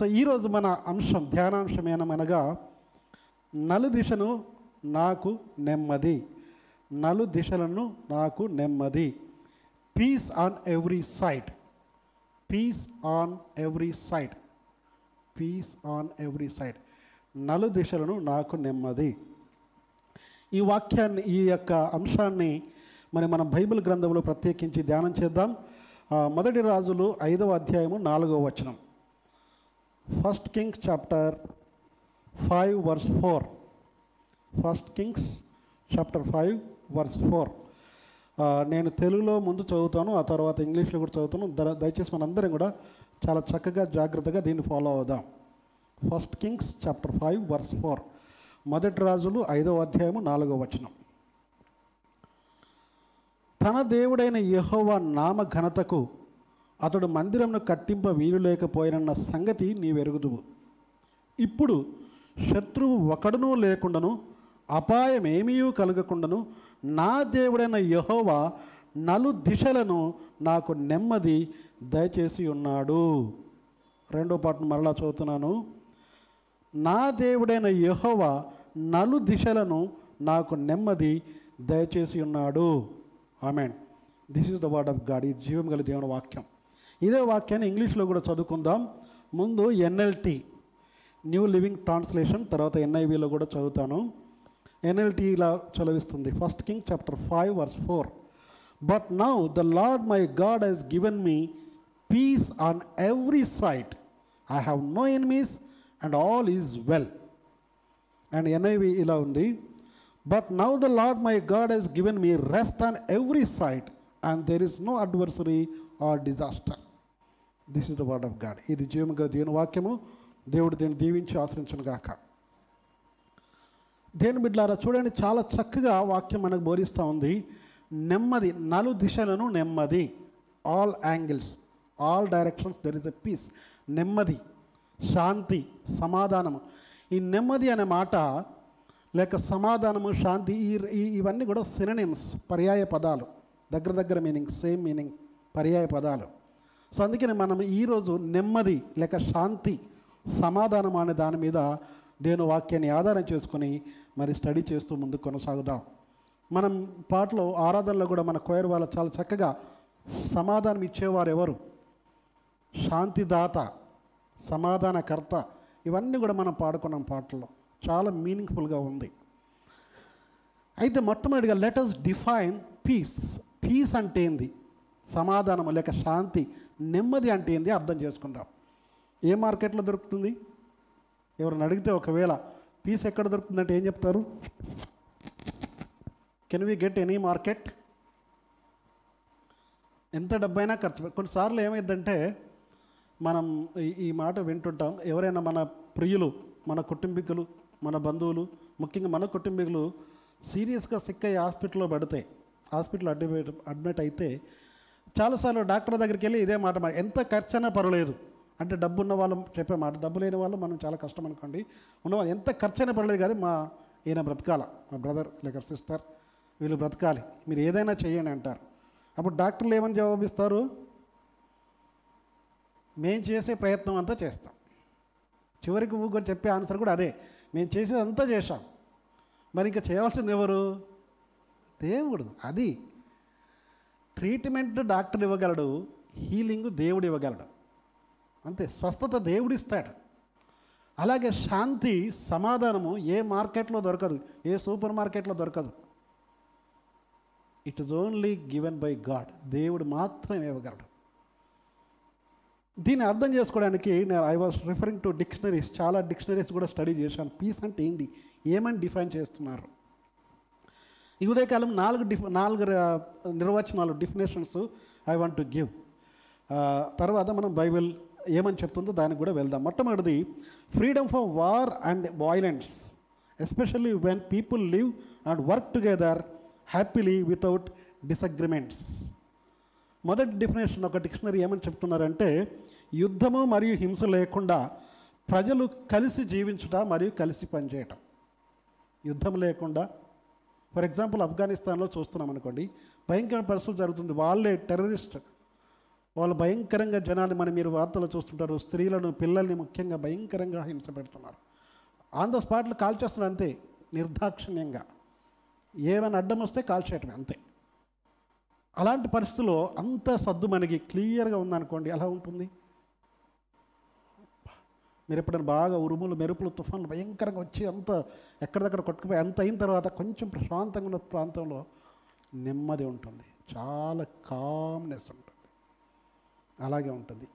So ఈరోజు మన అంశం ధ్యానాంశం ఏమనగా నలు దిశను నాకు నెమ్మది. నలు దిశలను నాకు నెమ్మది. Peace on every side peace on every side peace on every side నలు దిశలను నాకు నెమ్మది. ఈ వాక్యాన్ని ఈ యొక్క అంశాన్ని మరి మనం బైబిల్ గ్రంథంలో ప్రత్యేకించి ధ్యానం చేద్దాం. మొదటి రాజులు ఐదవ అధ్యాయము నాలుగవ వచనం. First Kings chapter five verse four first Kings chapter five verse four నేను తెలుగులో ముందు చదువుతాను ఆ తర్వాత ఇంగ్లీష్లో కూడా చదువుతాను. దయచేసి మనందరం కూడా చాలా చక్కగా జాగ్రత్తగా దీన్ని ఫాలో అవుదాం. First Kings chapter five verse four మొదటి రాజులు ఐదవ అధ్యాయము నాలుగవ వచనం. తన దేవుడైన యహోవ నామ ఘనతకు అతడు మందిరంను కట్టింప వీలు లేకపోయినన్న సంగతి నీవెరుగుదువు. ఇప్పుడు శత్రువు ఒకడునూ లేకుండాను అపాయం ఏమీ కలగకుండాను నా దేవుడైన యహోవా నలు దిశలను నాకు నెమ్మది దయచేసి ఉన్నాడు రెండో పాటను మరలా చదువుతున్నాను. నా దేవుడైన యహోవ నలు దిశలను నాకు నెమ్మది దయచేసి ఉన్నాడు amen. This is the word of God ఈ జీవం గల దేవుని వాక్యం. ఇదే వాక్యాన్ని ఇంగ్లీష్లో కూడా చదువుకుందాం. ముందు ఎన్ఎల్టీ న్యూ లివింగ్ ట్రాన్స్లేషన్ తర్వాత ఎన్ఐవిలో కూడా చదువుతాను. ఎన్ఎల్టీ ఇలా చదివిస్తుంది. First king chapter five verse four. But now the Lord my God has given me peace on every side I have no enemies and all is well and NIV ఇలా ఉంది. But now the Lord my God has given me rest on every side and there is no adversary or disaster this is the word of God ఇది జీవం గల దేవుని వాక్యము. దేవుడు దీన్ని దీవించి ఆశ్రయించను గాక. దేని బిడ్డారా చూడండి చాలా చక్కగా వాక్యం మనకు బోధిస్తూ ఉంది. నెమ్మది నలు దిశలను నెమ్మది. All angles all directions there is a peace నెమ్మది శాంతి సమాధానము. ఈ నెమ్మది అనే మాట లేక సమాధానము శాంతి ఈ ఈ- ఇవన్నీ కూడా సిననిమ్స్ పర్యాయ పదాలు. దగ్గర దగ్గర మీనింగ్ సేమ్ మీనింగ్ పర్యాయ పదాలు. సో అందుకని మనం ఈరోజు నెమ్మది లేక శాంతి సమాధానం అనే దాని మీద నేను వాక్యాన్ని ఆధారం చేసుకొని మరి స్టడీ చేస్తూ ముందుకు కొనసాగుదాం. మనం పాటలో ఆరాధనలో కూడా మన కోయర్ వాళ్ళ చాలా చక్కగా సమాధానం ఇచ్చేవారు ఎవరు? శాంతిదాత సమాధానకర్త ఇవన్నీ కూడా మనం పాడుకున్నాం పాటల్లో. చాలా మీనింగ్ఫుల్గా ఉంది. అయితే మొట్టమొదటిగా లెటస్ డిఫైన్ పీస్ పీస్ అంటే ఏంది? సమాధానం లేక శాంతి నెమ్మది అంటే ఏంది అర్థం చేసుకుందాం. ఏ మార్కెట్లో దొరుకుతుంది? ఎవరిని అడిగితే ఒకవేళ పీస్ ఎక్కడ దొరుకుతుందంటే ఏం చెప్తారు? Can we get any market ఎంత డబ్బైనా ఖర్చు కొన్నిసార్లు ఏమైందంటే మనం ఈ- ఈ మాట వింటుంటాం. ఎవరైనా మన ప్రియులు మన కుటుంబీకులు మన బంధువులు ముఖ్యంగా మన కుటుంబీకులు సీరియస్గా సిక్ అయ్యి హాస్పిటల్లో పడితే హాస్పిటల్ అడ్మిట్ అడ్మిట్ అయితే చాలాసార్లు డాక్టర్ దగ్గరికి వెళ్ళి ఇదే మాట ఎంత ఖర్చైనా పర్వాలేదు. అంటే డబ్బు ఉన్న వాళ్ళు చెప్పే మాట డబ్బు లేని వాళ్ళు మనం చాలా కష్టం అనుకోండి. ఉన్నవాళ్ళు ఎంత ఖర్చైనా పర్లేదు కానీ మా ఈయన బ్రతకాల మా బ్రదర్ లేక సిస్టర్ వీళ్ళు బ్రతకాలి మీరు ఏదైనా చేయండి అంటారు. అప్పుడు డాక్టర్లు ఏమని జవాబిస్తారు? మేము చేసే ప్రయత్నం అంతా చేస్తాం. చివరికి ఊరికి చెప్పే ఆన్సర్ కూడా అదే మేము చేసేది అంతా చేశాం. మరి ఇంకా చేయవలసింది ఎవరు? దేవుడు అది. ట్రీట్మెంట్ డాక్టర్ ఇవ్వగలడు హీలింగ్ దేవుడు ఇవ్వగలడు. అంతే స్వస్థత దేవుడిస్తాడు అలాగే శాంతి సమాధానము ఏ మార్కెట్లో దొరకదు ఏ సూపర్ మార్కెట్లో దొరకదు. It is only given by God దేవుడు మాత్రమే ఇవ్వగలడు. దీన్ని అర్థం చేసుకోవడానికి నేను I was referring to dictionaries చాలా డిక్షనరీస్ కూడా స్టడీ చేశాను. పీస్ అంటే ఏంటి? ఏమని డిఫైన్ చేస్తున్నారు? ఈ ఉదయకాలం నాలుగు డిఫ్ నాలుగు నిర్వచనాలు definitions I want to give తర్వాత మనం బైబిల్ ఏమని చెప్తుందో దానికి కూడా వెళ్దాం. మొట్టమొదటిది freedom from war and violence especially when people live and work together happily without disagreements మొదటి డెఫినేషన్ ఒక డిక్షనరీ ఏమని చెప్తున్నారంటే యుద్ధము మరియు హింస లేకుండా ప్రజలు కలిసి జీవించుట మరియు కలిసి పనిచేయటం. యుద్ధం లేకుండా ఫర్ ఎగ్జాంపుల్ ఆఫ్ఘనిస్తాన్లో చూస్తున్నాం అనుకోండి భయంకర పరిస్థితులు జరుగుతుంది. వాళ్ళే టెర్రరిస్ట్. వాళ్ళు భయంకరంగా జనాలు మనం మీరు వార్తలు చూస్తుంటారు స్త్రీలను పిల్లల్ని ముఖ్యంగా భయంకరంగా హింస పెడుతున్నారు. ఆన్ ద స్పాట్లు కాల్చేస్తున్నారు అంతే నిర్దాక్షిణ్యంగా. ఏమైనా అడ్డం వస్తే కాల్చేయటమే అంతే. అలాంటి పరిస్థితుల్లో అంత సద్దు మనకి క్లియర్గా ఉందనుకోండి ఎలా ఉంటుంది? మీరు ఎప్పుడైనా బాగా ఉరుములు మెరుపులు తుఫాన్లు భయంకరంగా వచ్చి అంత ఎక్కడిదక్కడ కొట్టుకుపోయి అంత అయిన తర్వాత కొంచెం ప్రశాంతంగా ఉన్న ప్రాంతంలో నెమ్మది ఉంటుంది. చాలా కామ్నెస్ ఉంటుంది. అలాగే ఉంటుంది.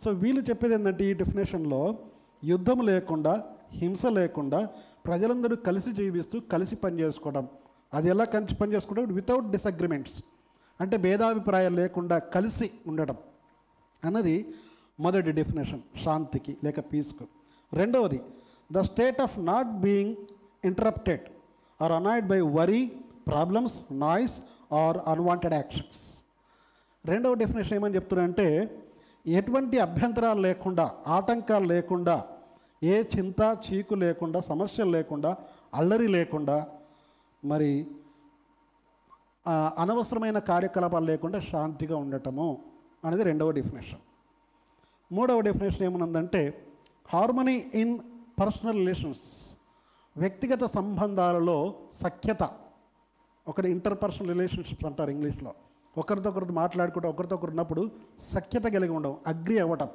సో వీళ్ళు చెప్పేది ఏంటంటే ఈ డెఫినేషన్లో యుద్ధం లేకుండా హింస లేకుండా ప్రజలందరూ కలిసి జీవిస్తూ కలిసి పనిచేసుకోవడం అది ఎలా కలిసి పనిచేసుకోవడం వితౌట్ డిసగ్రిమెంట్స్ అంటే భేదాభిప్రాయాలు లేకుండా కలిసి ఉండడం అన్నది మొదటి డెఫినేషన్ శాంతికి లేక పీస్కు రెండవది the state of not being interrupted or annoyed by worry problems noise or unwanted actions రెండవ డెఫినేషన్ ఏమని చెప్తున్నారంటే ఎటువంటి అభ్యంతరాలు లేకుండా ఆటంకాలు లేకుండా ఏ చింత చీకు లేకుండా సమస్యలు లేకుండా అల్లరి లేకుండా మరి అనవసరమైన కార్యకలాపాలు లేకుండా శాంతిగా ఉండటము అనేది రెండవ డెఫినేషన్ మూడవ డెఫినేషన్ ఏమనుందంటే హార్మనీ ఇన్ పర్సనల్ రిలేషన్స్ వ్యక్తిగత సంబంధాలలో సఖ్యత. ఒకటి ఇంటర్పర్సనల్ రిలేషన్షిప్స్ అంటారు ఇంగ్లీష్లో. ఒకరితో ఒకరితో మాట్లాడుకుంటూ ఒకరితో ఒకరు ఉన్నప్పుడు సఖ్యత కలిగి ఉండడం అగ్రి అవ్వటం.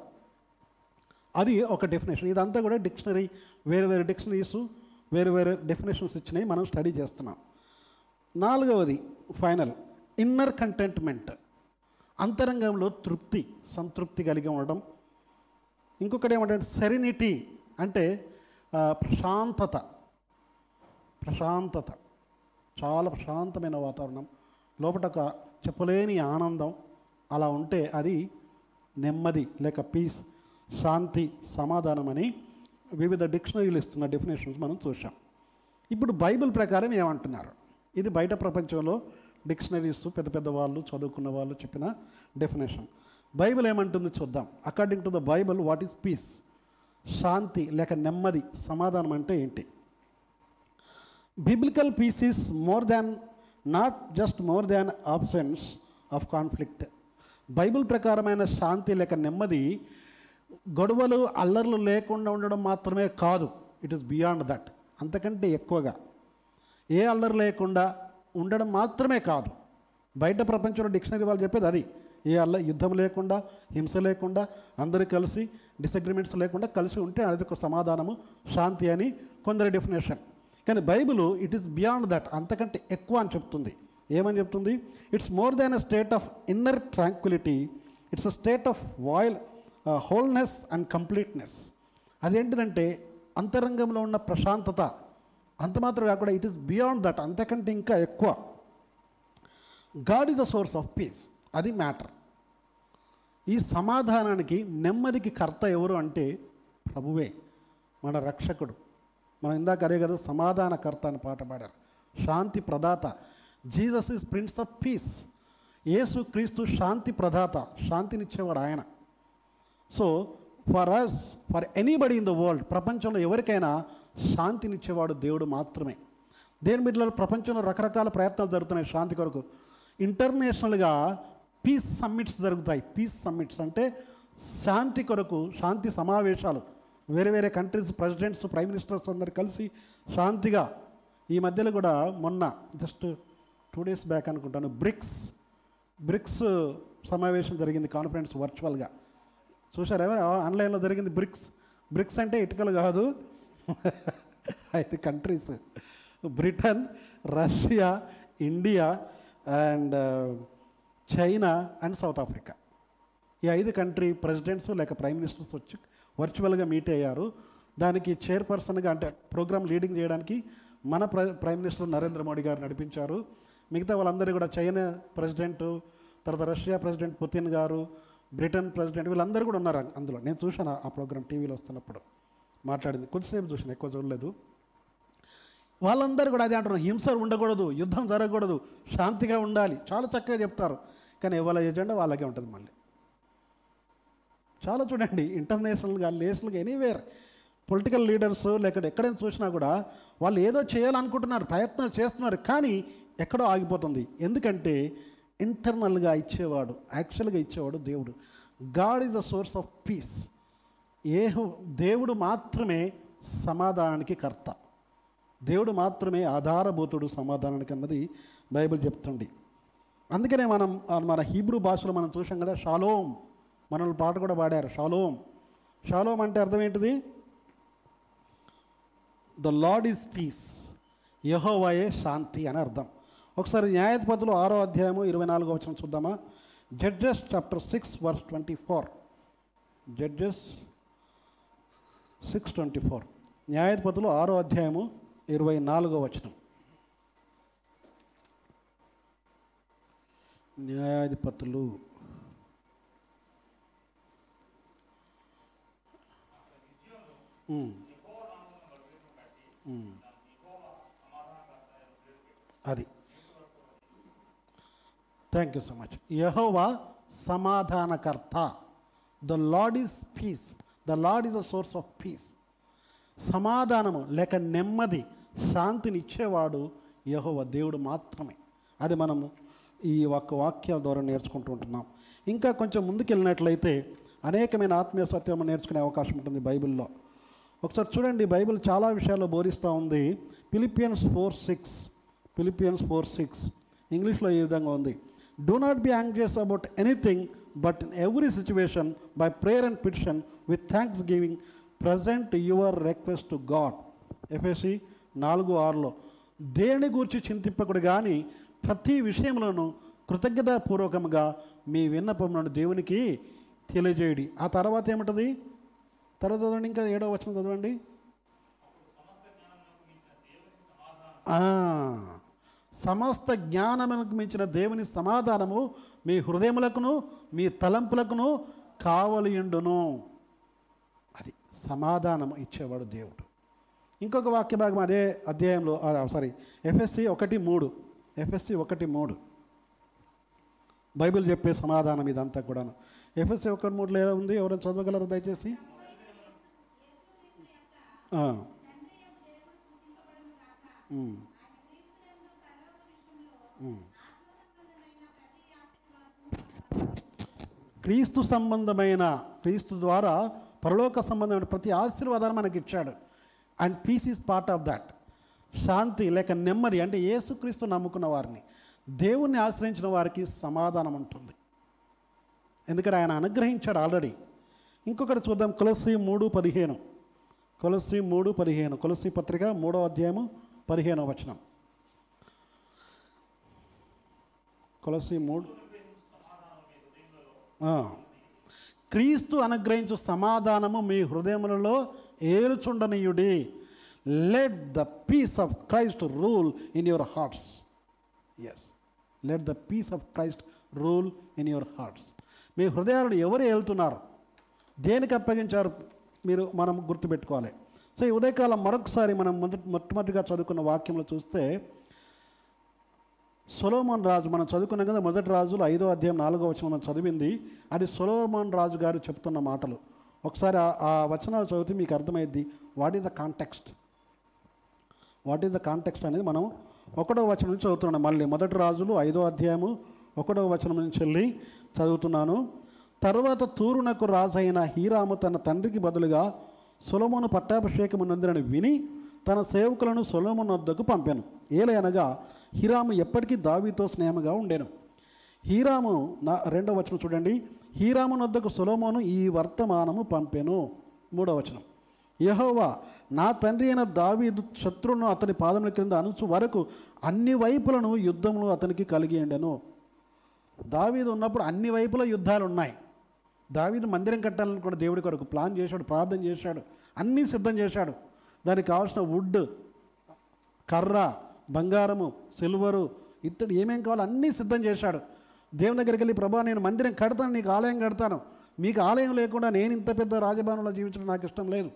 అది ఒక డెఫినేషన్ ఇదంతా కూడా డిక్షనరీ వేరు వేరు డిక్షనరీస్ వేరు వేరు డెఫినేషన్స్ ఇచ్చినాయి మనం స్టడీ చేస్తున్నాం. నాలుగవది ఫైనల్ ఇన్నర్ కంటెంట్మెంట్ అంతరంగంలో తృప్తి సంతృప్తి కలిగి ఉండడం ఇంకొకటి ఏమంటే సెరినిటీ అంటే ప్రశాంతత. ప్రశాంతత. చాలా ప్రశాంతమైన వాతావరణం. లోపల ఒక చెప్పలేని ఆనందం. అలా ఉంటే అది నెమ్మది లేక పీస్ శాంతి సమాధానం అని వివిధ డిక్షనరీలు ఇస్తున్న డెఫినేషన్స్ మనం చూసాం ఇప్పుడు బైబిల్ ప్రకారం ఏమంటున్నారు? ఇది బయట ప్రపంచంలో డిక్షనరీస్ పెద్ద పెద్ద వాళ్ళు చదువుకున్న వాళ్ళు చెప్పిన డెఫినేషన్ బైబిల్ ఏమంటుంది చూద్దాం. According to the Bible what is peace? శాంతి లేక నెమ్మది సమాధానం అంటే ఏంటి? Biblical peace is more than not just more than absence of conflict Bible ప్రకారమైన శాంతి లేక నెమ్మది గొడవలు అల్లర్లు లేకుండా ఉండడం మాత్రమే కాదు. ఇట్ ఈస్ బియాండ్ దట్ అంతకంటే ఎక్కువగా. ఏ అల్లరి లేకుండా ఉండడం మాత్రమే కాదు. బయట ప్రపంచంలో డిక్షనరీ వాళ్ళు చెప్పేది అది. ఏ అల్ల యుద్ధం లేకుండా హింస లేకుండా అందరూ కలిసి డిసగ్రిమెంట్స్ లేకుండా కలిసి ఉంటే అది ఒక సమాధానము శాంతి అని కొందరి డెఫినేషన్ కానీ Bible it is beyond that అంతకంటే ఎక్కువ అని చెప్తుంది. ఏమని చెప్తుంది? It's more than a state of inner tranquility it's a state of voile wholeness and completeness అదేంటిదంటే అంతరంగంలో ఉన్న ప్రశాంతత. అంత మాత్రం కాకుండా ఇట్ ఈస్ బియాండ్ దట్ అంతకంటే ఇంకా ఎక్కువ. God is a source of peace అది మ్యాటర్ ఈ సమాధానానికి నెమ్మదికి కర్త ఎవరు అంటే ప్రభువే మన రక్షకుడు. మనం ఇందాక అదే కదా సమాధానకర్త అని పాట పాడారు. శాంతి ప్రదాత. Jesus is prince of peace. యేసు క్రీస్తు శాంతి ప్రదాత. శాంతినిచ్చేవాడు ఆయన. So for us for anybody in the world ప్రపంచంలో ఎవరికైనా శాంతినిచ్చేవాడు దేవుడు మాత్రమే. దేని బిడ్డలో ప్రపంచంలో రకరకాల ప్రయత్నాలు జరుగుతున్నాయి శాంతి కొరకు. ఇంటర్నేషనల్గా పీస్ సమ్మిట్స్ జరుగుతాయి. పీస్ సమ్మిట్స్ అంటే శాంతి కొరకు శాంతి సమావేశాలు. వేరే వేరే కంట్రీస్ ప్రెసిడెంట్స్ ప్రైమ్ మినిస్టర్స్ అందరు కలిసి శాంతిగా ఈ మధ్యలో కూడా మొన్న జస్ట్ టూ డేస్ బ్యాక్ అనుకుంటాను బ్రిక్స్ బ్రిక్స్ సమావేశం జరిగింది కాన్ఫరెన్స్ వర్చువల్గా చూసారా ఆన్లైన్లో జరిగింది బ్రిక్స్ బ్రిక్స్ అంటే ఇటుకలు కాదు ఐదు countries Britain Russia India and China and South Africa. ఈ ఐదు కంట్రీ ప్రెసిడెంట్స్ లేక ప్రైమ్ మినిస్టర్స్ వచ్చి వర్చువల్గా మీట్ అయ్యారు. దానికి చైర్పర్సన్గా అంటే ప్రోగ్రామ్ లీడింగ్ చేయడానికి మన ప్ర ప్రైమ్ మినిస్టర్ నరేంద్ర మోడీ గారు నడిపించారు. మిగతా వాళ్ళందరూ కూడా చైనా ప్రెసిడెంట్ తర్వాత రష్యా ప్రెసిడెంట్ పుతిన్ గారు బ్రిటన్ ప్రెసిడెంట్ వీళ్ళందరూ కూడా ఉన్నారు అందులో. నేను చూశాను ఆ ప్రోగ్రామ్ టీవీలో వస్తున్నప్పుడు. మాట్లాడింది. కొద్దిసేపు చూశాను ఎక్కువ చూడలేదు. వాళ్ళందరూ కూడా అదే అంటారు హింస ఉండకూడదు యుద్ధం జరగకూడదు శాంతిగా ఉండాలి. చాలా చక్కగా చెప్తారు. కానీ ఎవరి ఎజెండా వాళ్ళకే ఉంటుంది మళ్ళీ. చాలా చూడండి ఇంటర్నేషనల్గా నేషనల్గా ఎనీవేర్ పొలిటికల్ లీడర్స్ లేక ఎక్కడైనా చూసినా కూడా వాళ్ళు ఏదో చేయాలనుకుంటున్నారు ప్రయత్నాలు చేస్తున్నారు కానీ ఎక్కడో ఆగిపోతుంది. ఎందుకంటే ఇంటర్నల్గా ఇచ్చేవాడు యాక్చువల్గా ఇచ్చేవాడు దేవుడు. God is the source of peace ఏ దేవుడు మాత్రమే సమాధానానికి కర్త. దేవుడు మాత్రమే ఆధారభూతుడు సమాధానానికి అన్నది బైబిల్ చెప్తుంది. అందుకనే మనం మన హీబ్రూ భాషలో మనం చూసాం కదా షాలోం. మనల్ని పాట కూడా పాడారు షాలోం. షాలోం అంటే అర్థం ఏంటిది? ద లార్డ్ ఈజ్ పీస్ యహోవాయే శాంతి అని అర్థం. ఒకసారి న్యాయాధిపతులు ఆరో అధ్యాయము ఇరవై నాలుగో వచ్చిన చూద్దామా? Judges chapter six verse twenty four Judges six twenty four న్యాయాధిపతులు ఆరో అధ్యాయము ఇరవై నాలుగో వచనం. న్యాయాధిపతులు. అది. థ్యాంక్ యూ సో మచ్ యహోవా సమాధానకర్త. The Lord is peace the Lord is the source of peace సమాధానము లేక నెమ్మది శాంతిని ఇచ్చేవాడు యహోవ దేవుడు మాత్రమే. అది మనము ఈ ఒక్క వాక్యాల ద్వారా నేర్చుకుంటూ ఉంటున్నాం. ఇంకా కొంచెం ముందుకెళ్ళినట్లయితే అనేకమైన ఆత్మీయ సత్యం నేర్చుకునే అవకాశం ఉంటుంది బైబిల్లో. ఒకసారి చూడండి బైబిల్ చాలా విషయాల్లో బోధిస్తూ ఉంది. Philippians four six Philippians four six. ఇంగ్లీష్లో ఈ విధంగా ఉంది. Do not be anxious about anything but in every situation by prayer and petition with thanksgiving present your request to God FSC నాలుగు ఆరులో దేని గురించి చింతింపకుడు కానీ ప్రతి విషయంలోనూ కృతజ్ఞతాపూర్వకంగా మీ విన్నపములను దేవునికి తెలియజేయడి. ఆ తర్వాత ఏమిటది? తర్వాత చదవండి ఇంకా ఏడో వచనం చదవండి. సమస్త జ్ఞానమునకు మించిన దేవుని సమాధానము మీ హృదయములకును మీ తలంపులకును కావలియుండును. అది సమాధానం ఇచ్చేవాడు దేవుడు. ఇంకొక వాక్య భాగం అదే అధ్యాయంలో సారీ ఎఫ్ఎస్సి ఒకటి మూడు. ఎఫ్ఎస్సి ఒకటి మూడు. బైబిల్ చెప్పే సమాధానం ఇదంతా కూడాను. ఎఫ్ఎస్సి ఒకటి మూడులో ఎలా ఉంది? ఎవరైనా చదవగలరు దయచేసి? క్రీస్తు సంబంధమైన క్రీస్తు ద్వారా పరలోక సంబంధమైన ప్రతి ఆశీర్వాదాన్ని మనకి ఇచ్చాడు and peace is part of that శాంతి లేక నెమ్మది అంటే యేసుక్రీస్తు నమ్ముకున్న వారిని. దేవుణ్ణి ఆశ్రయించిన వారికి సమాధానం ఉంటుంది. ఎందుకంటే ఆయన అనుగ్రహించాడు ఆల్రెడీ. ఇంకొకటి చూద్దాం కొలసి మూడు పదిహేను. కొలసి మూడు పదిహేను. కొలసి పత్రిక మూడో అధ్యాయము పదిహేనో వచనం. కొలసి మూడు. క్రీస్తు అనుగ్రహించు సమాధానము మీ హృదయములలో ఏలుచుండనీయుడి. Let the peace of Christ rule in your hearts as let the peace of Christ rule in your hearts మీ హృదయాలను ఎవరు వెళ్తున్నారు దేనికి అప్పగించారు? మీరు మనం గుర్తుపెట్టుకోవాలి. సో ఈ ఉదయకాలం మరొకసారి మనం మొదటి మొట్టమొదటిగా చదువుకున్న వాక్యంలో చూస్తే సొలోమోన్ రాజు మనం చదువుకున్నాం కదా మొదటి రాజులు ఐదో అధ్యాయం నాలుగో వచనం మనం చదివింది అది సొలోమోన్ రాజు గారు చెప్తున్న మాటలు. ఒకసారి ఆ- ఆ వచనాలు చదివితే మీకు అర్థమైద్ది. What is the context what is the context అనేది మనం ఒకటో వచనం నుంచి చదువుతున్నాం. మళ్ళీ మొదటి రాజులు ఐదో అధ్యాయము ఒకటో వచనం నుంచి వెళ్ళి చదువుతున్నాను. తర్వాత తూరునకు రాజైన హీరాము తన తండ్రికి బదులుగా సొలొమోను పట్టాభిషేకము నందినని విని తన సేవకులను సొలొమోను వద్దకు పంపాను. ఏలయనగా హీరాము ఎప్పటికీ దావీతో స్నేహముగా ఉండేను. హీరాము నా రెండవ వచనం చూడండి. హీరాము వద్దకు సొలొమోను ఈ వర్తమానము పంపెను. మూడవ వచనం. యహోవా నా తండ్రి అయిన దావీదు శత్రువును అతని పాదముల క్రింద అనుచు వరకు అన్ని వైపులను యుద్ధములు అతనికి కలిగి ఉండెను. దావీదు ఉన్నప్పుడు అన్ని వైపుల యుద్ధాలు ఉన్నాయి. దావీదు మందిరం కట్టాలని కూడా దేవుడి కొరకు ప్లాన్ చేశాడు ప్రార్థన చేశాడు అన్నీ సిద్ధం చేశాడు. దానికి కావాల్సిన వుడ్ కర్ర బంగారము సిల్వరు ఇత్తడి ఏమేం కావాలో అన్నీ సిద్ధం చేశాడు. దేవుని దగ్గరికి వెళ్ళి ప్రభా నేను మందిరం కడతాను నీకు ఆలయం కడతాను. మీకు ఆలయం లేకుండా నేను ఇంత పెద్ద రాజభవనంలో జీవించడం నాకు ఇష్టం లేదు.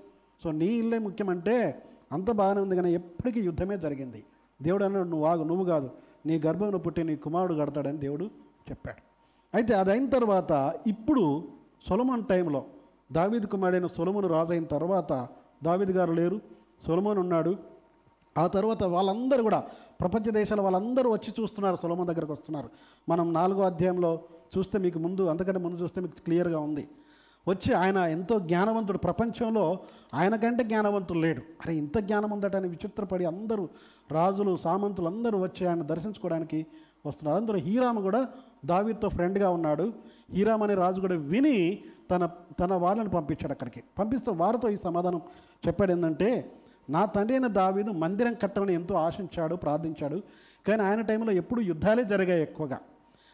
సో నీ ఇల్లే ముఖ్యమంటే అంత బాగానే ఉంది కానీ ఎప్పటికీ యుద్ధమే జరిగింది. దేవుడు అన్నాడు నువ్వు ఆగు నువ్వు కాదు. నీ గర్భంలో పుట్టి నీ కుమారుడు కడతాడని దేవుడు చెప్పాడు. అయితే అది అయిన తర్వాత ఇప్పుడు సొలమన్ టైంలో దావీద్ కుమారుడైన సొలమును రాజైన తర్వాత దావీద్ గారు లేరు. సొలమోన్ ఉన్నాడు. ఆ తర్వాత వాళ్ళందరూ కూడా ప్రపంచ దేశాల వాళ్ళందరూ వచ్చి చూస్తున్నారు సొలమన్ దగ్గరకు వస్తున్నారు. మనం నాలుగో అధ్యాయంలో చూస్తే మీకు ముందు అంతకంటే ముందు చూస్తే మీకు క్లియర్గా ఉంది. వచ్చి ఆయన ఎంతో జ్ఞానవంతుడు. ప్రపంచంలో ఆయన కంటే జ్ఞానవంతుడు లేడు. అరే ఇంత జ్ఞానం ఉందట అని విచిత్రపడి అందరూ రాజులు సామంతులు అందరూ వచ్చి ఆయన దర్శించుకోవడానికి వస్తున్నారు. అందులో హీరామ్ కూడా దావీద్తో ఫ్రెండ్గా ఉన్నాడు. హీరామ్ అనే రాజు కూడా విని తన తన వాళ్ళని పంపించాడు అక్కడికి. పంపిస్తే వారితో ఈ సమాధానం చెప్పాడు ఏంటంటే నా తండ్రి అయిన దావీదు మందిరం కట్టమని ఎంతో ఆశించాడు ప్రార్థించాడు. కానీ ఆయన టైంలో ఎప్పుడు యుద్ధాలే జరిగాయి ఎక్కువగా.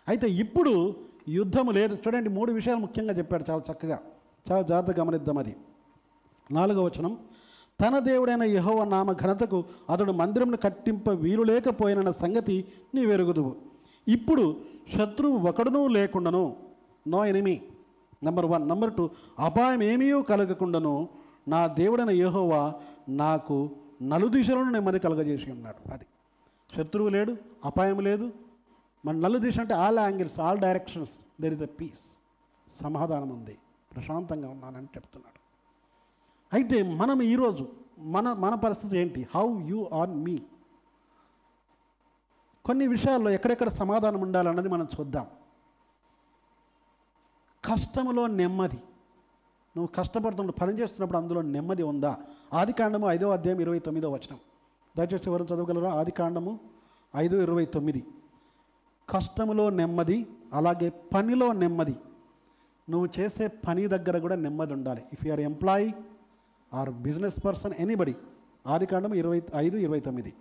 అయితే ఇప్పుడు యుద్ధము లేదు. చూడండి మూడు విషయాలు ముఖ్యంగా చెప్పాడు చాలా చక్కగా. చాలా జాగ్రత్తగా గమనిద్దాం అది నాలుగవ వచనం తన దేవుడైన యహోవ నామ ఘనతకు అతడు మందిరంను కట్టింప వీలు లేకపోయిన సంగతి నీ వెరుగుదువు ఇప్పుడు శత్రువు ఒకడునూ లేకుండాను no enemy number one number two అపాయం ఏమీయూ కలగకుండాను నా దేవుడైన యహోవా నాకు నలుదిశలను నెమ్మది కలగజేసి ఉన్నాడు. అది. శత్రువు లేడు అపాయం లేదు మన నలుదిశ అంటే all angles all directions there is a peace సమాధానం ఉంది. ప్రశాంతంగా ఉన్నానని చెప్తున్నాడు. అయితే మనం ఈరోజు మన మన పరిస్థితి ఏంటి? హౌ యు ఆర్ మీ కొన్ని విషయాల్లో ఎక్కడెక్కడ సమాధానం ఉండాలన్నది మనం చూద్దాం. కష్టములో నెమ్మది. నువ్వు కష్టపడుతున్నప్పుడు పని చేస్తున్నప్పుడు అందులో నెమ్మది ఉందా? ఆది కాండము ఐదో అధ్యాయం ఇరవై తొమ్మిదో వచనం. దయచేసి ఎవరు చదవగలరా? ఆది కాండము ఐదు ఇరవై తొమ్మిది. కష్టములో నెమ్మది అలాగే పనిలో నెమ్మది. నువ్వు చేసే పని దగ్గర కూడా నెమ్మది ఉండాలి. If you are employee or business person anybody ఆది కాండం ఇరవై ఐదు ఇరవై తొమ్మిది.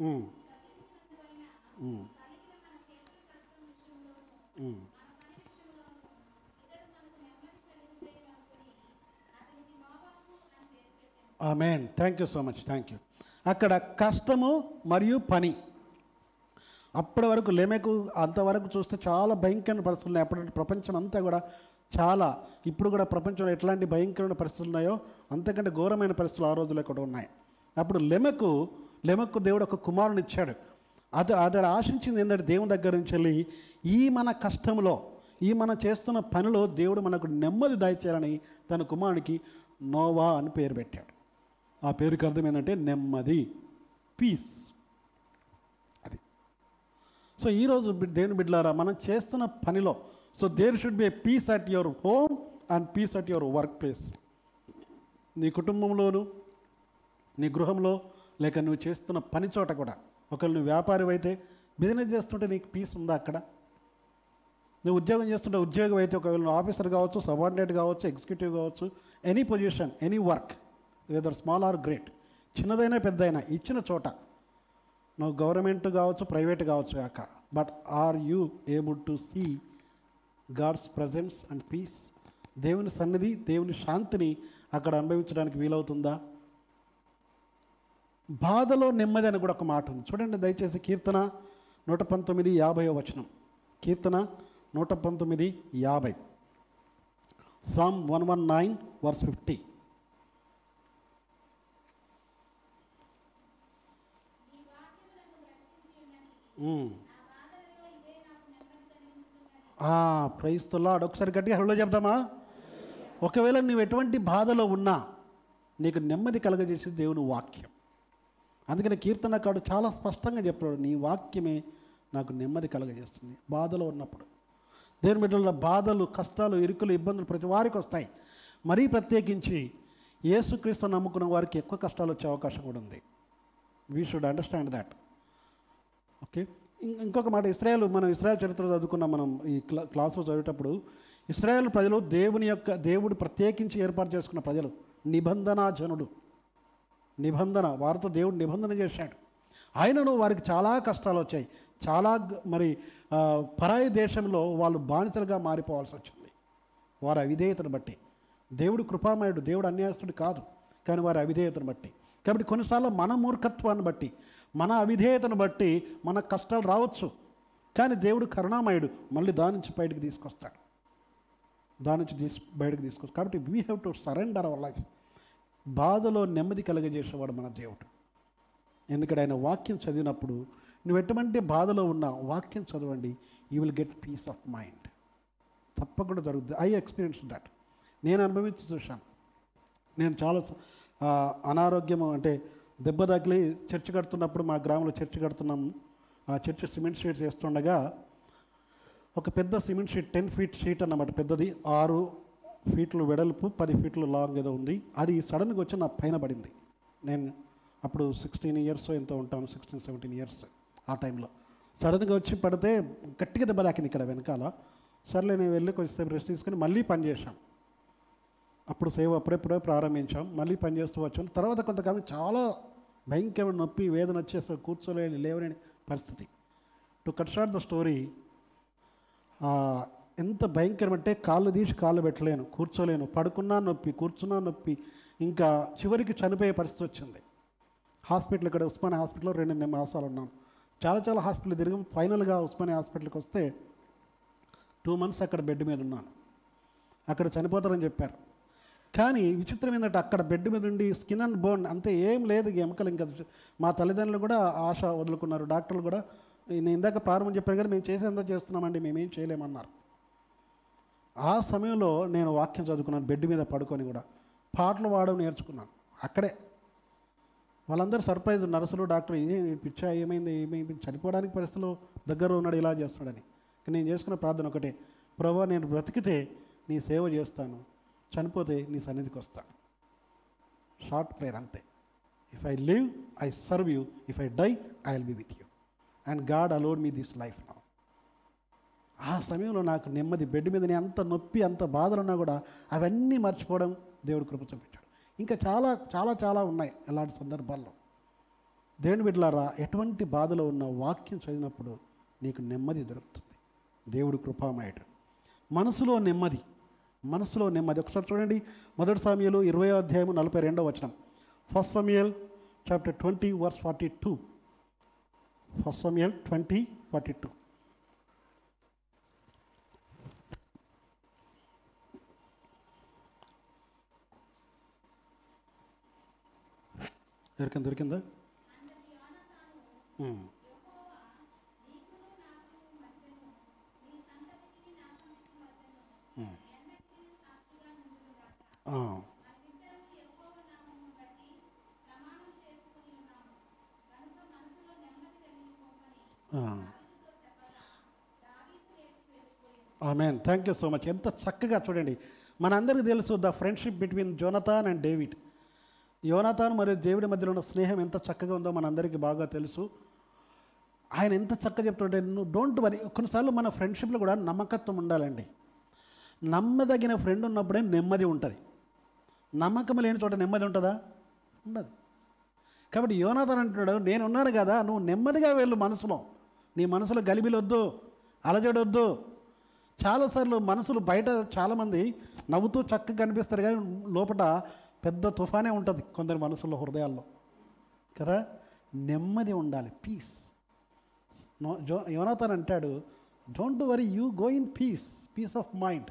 మేన్ amen thank you so much thank you అక్కడ కష్టము మరియు పని. అప్పటి వరకు లెమెకు అంతవరకు చూస్తే చాలా భయంకరమైన పరిస్థితులు ఉన్నాయి. అప్పటి ప్రపంచం అంతా కూడా చాలా ఇప్పుడు కూడా ప్రపంచంలో ఎట్లాంటి భయంకరమైన పరిస్థితులు ఉన్నాయో అంతకంటే ఘోరమైన పరిస్థితులు ఆ రోజుల్లో కూడా ఉన్నాయి. అప్పుడు లెమెకు లెమెకు దేవుడు ఒక కుమారుని ఇచ్చాడు. అది అతడు ఆశించింది ఏంటంటే దేవుని దగ్గర నుంచి వెళ్ళి ఈ మన కష్టంలో ఈ మనం చేస్తున్న పనిలో దేవుడు మనకు నెమ్మది దాయిచ్చారని తన కుమారునికి నోవా అని పేరు పెట్టాడు. ఆ పేరుకి అర్థం ఏంటంటే నెమ్మది పీస్ సో ఈరోజు దేవుని బిడ్డలారా మనం చేస్తున్న పనిలో so there should be a peace at your home and peace at your work place నీ కుటుంబంలోను నీ గృహంలో లేక నువ్వు చేస్తున్న పని చోట కూడా. ఒకవేళ నువ్వు వ్యాపారి అయితే బిజినెస్ చేస్తుంటే నీకు పీస్ ఉందా అక్కడ? నువ్వు ఉద్యోగం చేస్తుంటే ఉద్యోగం అయితే ఒకవేళ నువ్వు ఆఫీసర్ కావచ్చు సబార్డినేట్ కావచ్చు ఎగ్జిక్యూటివ్ కావచ్చు any position any work whether small or great చిన్నదైనా పెద్దదైనా ఇచ్చిన చోట నువ్వు గవర్నమెంట్ కావచ్చు ప్రైవేట్ కావచ్చు కాక. But are you able to see God's presence and peace దేవుని సన్నిధి దేవుని శాంతిని అక్కడ అనుభవించడానికి వీలవుతుందా? బాధలో నెమ్మది అని కూడా ఒక మాట ఉంది. చూడండి దయచేసి కీర్తన నూట పంతొమ్మిది యాభై వచనం. కీర్తన నూట పంతొమ్మిది యాభై. Psalm one one nine verse fifty ప్రైస్తులా ఒకసారి గట్టిగా హలో చెప్తామా? ఒకవేళ నువ్వు ఎటువంటి బాధలో ఉన్నా నీకు నెమ్మది కలగజేసేది దేవుని వాక్యం. అందుకని కీర్తనకాడు చాలా స్పష్టంగా చెప్పాడు నీ వాక్యమే నాకు నెమ్మది కలగజేస్తుంది. బాధలో ఉన్నప్పుడు. దేవుని బిడ్డల బాధలు కష్టాలు ఇరుకులు ఇబ్బందులు ప్రతి వారికి వస్తాయి. మరీ ప్రత్యేకించి యేసుక్రీస్తు నమ్ముకున్న వారికి ఎక్కువ కష్టాలు వచ్చే అవకాశం కూడా ఉంది. We should understand that okay. ఇంకొక మాట ఇస్రాయల్ మనం ఇస్రాయల్ చరిత్ర చదువుకున్నాం మనం ఈ క్లా క్లాసులో చదివేటప్పుడు. ఇస్రాయల్ ప్రజలు దేవుని యొక్క దేవుడు ప్రత్యేకించి ఏర్పాటు చేసుకున్న ప్రజలు. నిబంధనా జనుడు. నిబంధన వారితో దేవుడు నిబంధన చేశాడు. ఆయనను వారికి చాలా కష్టాలు వచ్చాయి. చాలా మరి పరాయి దేశంలో వాళ్ళు బానిసలుగా మారిపోవాల్సి వచ్చింది. వారి అవిధేయతను బట్టి. దేవుడు కృపామయుడు దేవుడు అన్యాయస్తుడు కాదు. కానీ వారి అవిధేయతను బట్టి. కాబట్టి కొన్నిసార్లు మన మూర్ఖత్వాన్ని బట్టి మన అవిధేయతను బట్టి మన కష్టాలు రావచ్చు. కానీ దేవుడు కరుణామయుడు మళ్ళీ దాని నుంచి బయటకు తీసుకొస్తాడు. దాని నుంచి తీసు బయటకు తీసుకొస్తాడు. కాబట్టి we have to surrender our life బాధలో నెమ్మది కలగజేసేవాడు మన దేవుడు. ఎందుకంటే ఆయన వాక్యం చదివినప్పుడు నువ్వు ఎటువంటి బాధలో ఉన్నా వాక్యం చదవండి you will get peace of mind తప్పకుండా జరుగుతుంది ఐ ఎక్స్పీరియన్స్ దట్ నేను అనుభవించి చూశాను. నేను చాలా అనారోగ్యం అంటే దెబ్బ తగిలి చర్చి కడుతున్నప్పుడు మా గ్రామంలో చర్చి కడుతున్నాం ఆ చర్చి సిమెంట్ షీట్ చేస్తుండగా ఒక పెద్ద cement sheet ten feet sheet అన్నమాట పెద్దది. ఆరు ఫీట్లు వెడల్పు పది ఫీట్లు లాంగ్ ఏదో ఉంది. అది సడన్గా వచ్చి నా పైన పడింది. నేను అప్పుడు సిక్స్టీన్ ఇయర్స్ ఎంతో ఉంటాను సిక్స్టీన్ సెవెంటీన్ ఇయర్స్ ఆ టైంలో. సడన్గా వచ్చి పడితే గట్టిగా దెబ్బ తాకింది ఇక్కడ వెనకాల. సర్లే నేను వెళ్ళి కొంచెంసేపు రెస్ట్ తీసుకొని మళ్ళీ పని చేశాను. అప్పుడు సేవ అప్పుడెప్పుడే ప్రారంభించాం మళ్ళీ పని చేస్తూ వచ్చాం. తర్వాత కొంతకాలం చాలా భయంకరమైన నొప్పి వేదన వచ్చేసి కూర్చోలేని లేవలేని పరిస్థితి. To cut short the story ఎంత భయంకరం అంటే కాళ్ళు తీసి కాళ్ళు పెట్టలేను కూర్చోలేను. పడుకున్నా నొప్పి కూర్చున్నా నొప్పి ఇంకా చివరికి చనిపోయే పరిస్థితి వచ్చింది. హాస్పిటల్ ఇక్కడ ఉస్మానియా హాస్పిటల్లో రెండు మాసాలు ఉన్నాను చాలా చాలా హాస్పిటల్ తిరిగి. ఫైనల్గా ఉస్మానియా హాస్పిటల్కి వస్తే టూ మంత్స్ అక్కడ బెడ్ మీద ఉన్నాను. అక్కడ చనిపోతారని చెప్పారు. కానీ విచిత్రం ఏంటంటే అక్కడ బెడ్ మీద ఉండి స్కిన్ అండ్ బోన్ అంతే ఏం లేదు ఎముకలు ఇంకా మా తల్లిదండ్రులు కూడా ఆశ వదులుకున్నారు. డాక్టర్లు కూడా నేను ఇందాక ప్రారంభం చెప్పాను కానీ మేము చేసేంత చేస్తున్నామండి మేమేం చేయలేమన్నారు. ఆ సమయంలో నేను వాక్యం చదువుకున్నాను బెడ్ మీద పడుకొని కూడా. పాటలు పాడడం నేర్చుకున్నాను అక్కడే. వాళ్ళందరూ సర్ప్రైజ్ నర్సులు డాక్టర్ ఏ పిచ్చా ఏమైంది ఏమైంది చనిపోవడానికి పరిస్థితిలో దగ్గర ఉన్నాడు ఇలా చేస్తున్నాడని. నేను చేసుకున్న ప్రార్థన ఒకటే ప్రభా నేను బ్రతికితే నీ సేవ చేస్తాను చనిపోతే నీ సన్నిధికి వస్తాను షార్ట్ ప్రేయర్ అంతే. If I live I serve you if I die I will be with you and God allowed me this life నా ఆ సమయంలో నాకు నెమ్మది బెడ్ మీద నేను అంత నొప్పి అంత బాధలు ఉన్నా కూడా అవన్నీ మర్చిపోవడం దేవుడు కృప చూపించాడు. ఇంకా చాలా చాలా చాలా ఉన్నాయి అలాంటి సందర్భాల్లో. దేవుని బిడ్డలారా ఎటువంటి బాధలో ఉన్న వాక్యం చదివినప్పుడు నీకు నెమ్మది దొరుకుతుంది. దేవుడు కృపామయుడు. మనసులో నెమ్మది. మనసులో నెమ్మది. ఒకసారి చూడండి. మొదటి సమయాలు ఇరవై అధ్యాయం నలభై రెండవ వచనం. First Samuel chapter twenty verse forty two first Samuel twenty forty two దొరికింది దొరికిందా amen thank you so much ఎంత చక్కగా చూడండి. మనందరికీ తెలుసు the friendship between Jonathan and David యోనతాన్ మరియు దేవుడి మధ్యలో ఉన్న స్నేహం ఎంత చక్కగా ఉందో మనందరికీ బాగా తెలుసు. ఆయన ఎంత చక్కగా చెప్తుంటే నువ్వు డోంట్ వరీ కొన్నిసార్లు మన ఫ్రెండ్షిప్లో కూడా నమ్మకత్వం ఉండాలండి. నమ్మదగిన ఫ్రెండ్ ఉన్నప్పుడే నెమ్మది ఉంటుంది. నమ్మకం లేని చోట నెమ్మది ఉంటుందా? ఉండదు. కాబట్టి యోనాథన్ అంటున్నాడు నేను ఉన్నాను కదా నువ్వు నెమ్మదిగా వెళ్ళు మనసులో. నీ మనసులో గలిబిలొద్దు అలజడొద్దు. చాలాసార్లు మనసులు బయట చాలామంది నవ్వుతూ చక్కగా కనిపిస్తారు కానీ లోపల పెద్ద తుఫానే ఉంటుంది కొందరి మనసుల్లో హృదయాల్లో. కదా? నెమ్మది ఉండాలి పీస్ జో యోనాథన్ అంటాడు don't worry you go in peace peace of mind